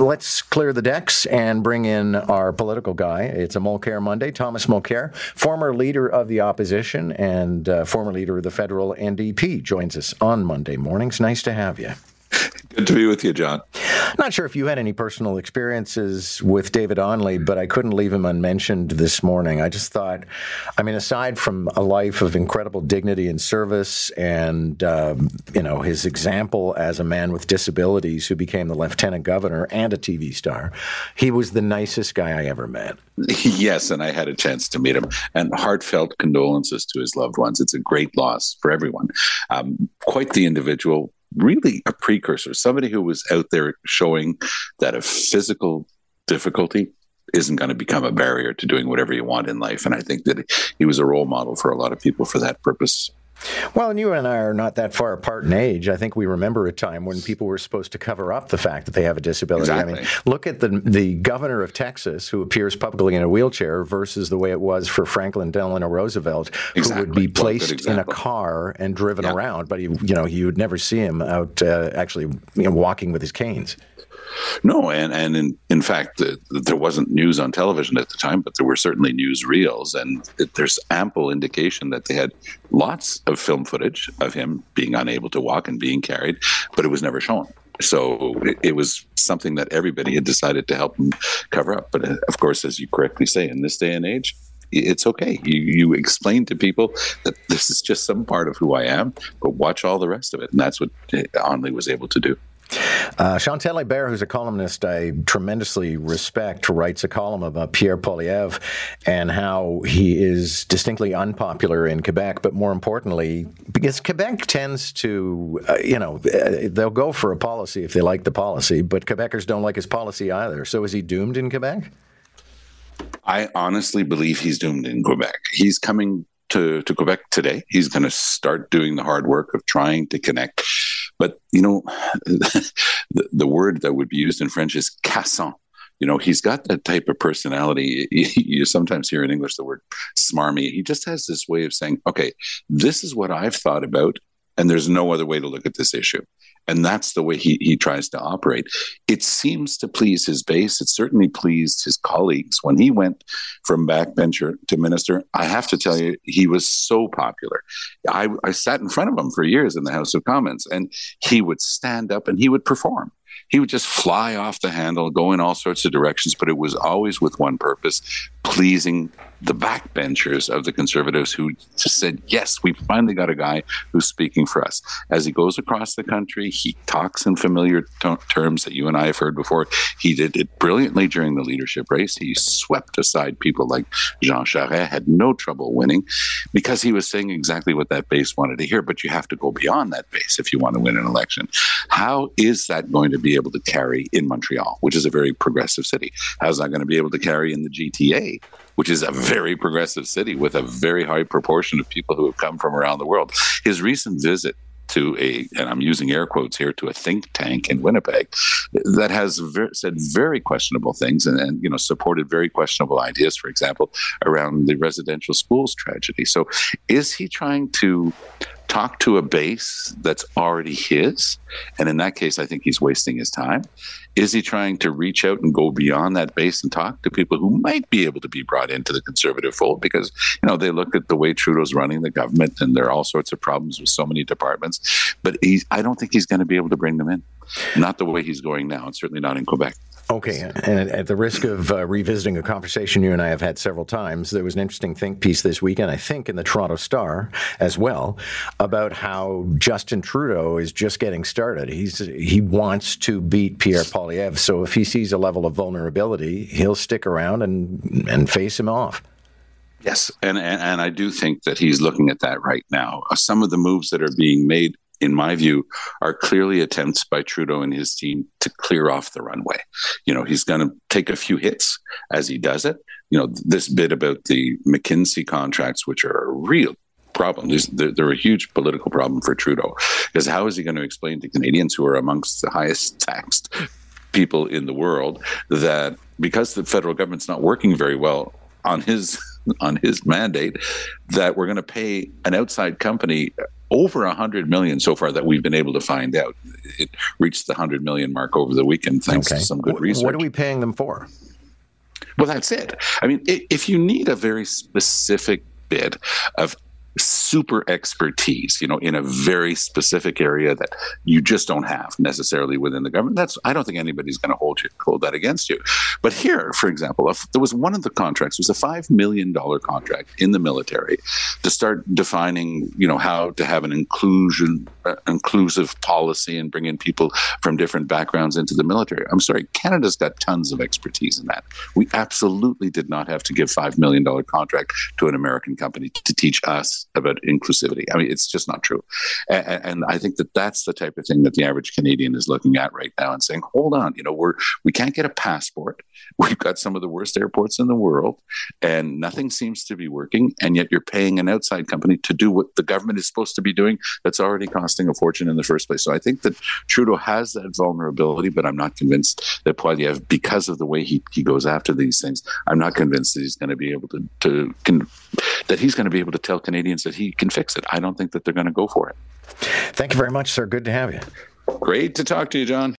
Let's clear the decks and bring in our political guy. It's a Mulcair Monday. Thomas Mulcair, former leader of the opposition and uh, former leader of the federal NDP, joins us on Monday mornings. Nice to have you. Good to be with you, John. Not sure if you had any personal experiences with David Onley, but I couldn't leave him unmentioned this morning. I just thought, I mean, aside from a life of incredible dignity and service, and um, you know his example as a man with disabilities who became the lieutenant governor and a TV star, he was the nicest guy I ever met. Yes, and I had a chance to meet him, and heartfelt condolences to his loved ones. It's a great loss for everyone. Um, quite the individual really a precursor, somebody who was out there showing that a physical difficulty isn't going to become a barrier to doing whatever you want in life. And I think that he was a role model for a lot of people for that purpose. Well, and you and I are not that far apart in age. I think we remember a time when people were supposed to cover up the fact that they have a disability. Exactly. I mean, look at the the governor of Texas who appears publicly in a wheelchair versus the way it was for Franklin Delano Roosevelt, exactly. who would be placed in a car and driven yeah. around, but he, you know, you would never see him out uh, actually you know, walking with his canes. No, and and in in fact, the, there wasn't news on television at the time, but there were certainly news reels, and it, there's ample indication that they had lots of film footage of him being unable to walk and being carried, but it was never shown. So it, it was something that everybody had decided to help him cover up. But uh, of course, as you correctly say, in this day and age, it's okay. You you explain to people that this is just some part of who I am, but watch all the rest of it, and that's what Onley was able to do. Uh, Chantal Hébert, who's a columnist I tremendously respect, writes a column about Pierre Poilievre and how he is distinctly unpopular in Quebec, but more importantly, because Quebec tends to, uh, you know, uh, they'll go for a policy if they like the policy, but Quebecers don't like his policy either. So is he doomed in Quebec? I honestly believe he's doomed in Quebec. He's coming to, to Quebec today. He's going to start doing the hard work of trying to connect but you know, the, the word that would be used in French is cassant. You know, he's got that type of personality. You sometimes hear in English the word smarmy. He just has this way of saying, okay, this is what I've thought about, and there's no other way to look at this issue. And that's the way he, he tries to operate. It seems to please his base. It certainly pleased his colleagues. When he went from backbencher to minister, I have to tell you, he was so popular. I, I sat in front of him for years in the House of Commons, and he would stand up and he would perform he would just fly off the handle, go in all sorts of directions, but it was always with one purpose pleasing the backbenchers of the conservatives who just said, Yes, we finally got a guy who's speaking for us. As he goes across the country, he talks in familiar t- terms that you and I have heard before. He did it brilliantly during the leadership race. He swept aside people like Jean Charest, had no trouble winning because he was saying exactly what that base wanted to hear. But you have to go beyond that base if you want to win an election. How is that going to be able to carry in Montreal, which is a very progressive city? How's that going to be able to carry in the GTA? Which is a very progressive city with a very high proportion of people who have come from around the world. His recent visit to a, and I'm using air quotes here, to a think tank in Winnipeg that has ver- said very questionable things and, and, you know, supported very questionable ideas, for example, around the residential schools tragedy. So is he trying to talk to a base that's already his? And in that case, I think he's wasting his time. Is he trying to reach out and go beyond that base and talk to people who might be able to be brought into the conservative fold? Because, you know, they look at the way Trudeau's running the government and there are all sorts of problems with so many departments. But he's, I don't think he's going to be able to bring them in. Not the way he's going now, and certainly not in Quebec. Okay, and at the risk of uh, revisiting a conversation you and I have had several times, there was an interesting think piece this weekend, I think, in the Toronto Star as well, about how Justin Trudeau is just getting started. He's he wants to beat Pierre Poilievre, so if he sees a level of vulnerability, he'll stick around and and face him off. Yes, and, and and I do think that he's looking at that right now. Some of the moves that are being made in my view, are clearly attempts by Trudeau and his team to clear off the runway. You know, he's going to take a few hits as he does it. You know, this bit about the McKinsey contracts, which are a real problem. They're, a huge political problem for Trudeau. Because how is he going to explain to Canadians who are amongst the highest taxed people in the world that because the federal government's not working very well on his on his mandate, that we're going to pay an outside company over 100 million so far that we've been able to find out. It reached the 100 million mark over the weekend thanks okay. to some good research. What are we paying them for? Well, that's it. I mean, if you need a very specific bid of super expertise, you know, in a very specific area that you just don't have necessarily within the government. That's I don't think anybody's going to hold you hold that against you. But here, for example, if there was one of the contracts was a five million dollar contract in the military to start defining, you know, how to have an inclusion uh, inclusive policy and bring in people from different backgrounds into the military. I'm sorry, Canada's got tons of expertise in that. We absolutely did not have to give five million dollar contract to an American company to teach us about inclusivity. I mean, it's just not true. And, and, I think that that's the type of thing that the average Canadian is looking at right now and saying, hold on, you know, we're, we can't get a passport. We've got some of the worst airports in the world and nothing seems to be working. And yet you're paying an outside company to do what the government is supposed to be doing that's already costing a fortune in the first place. So I think that Trudeau has that vulnerability, but I'm not convinced that Poilievre, because of the way he, he goes after these things, I'm not convinced that he's going to be able to, to can, that he's going to be able to tell Canadians that he can fix it. I don't think that they're going to go for it. Thank you very much, sir. Good to have you. Great to talk to you, John.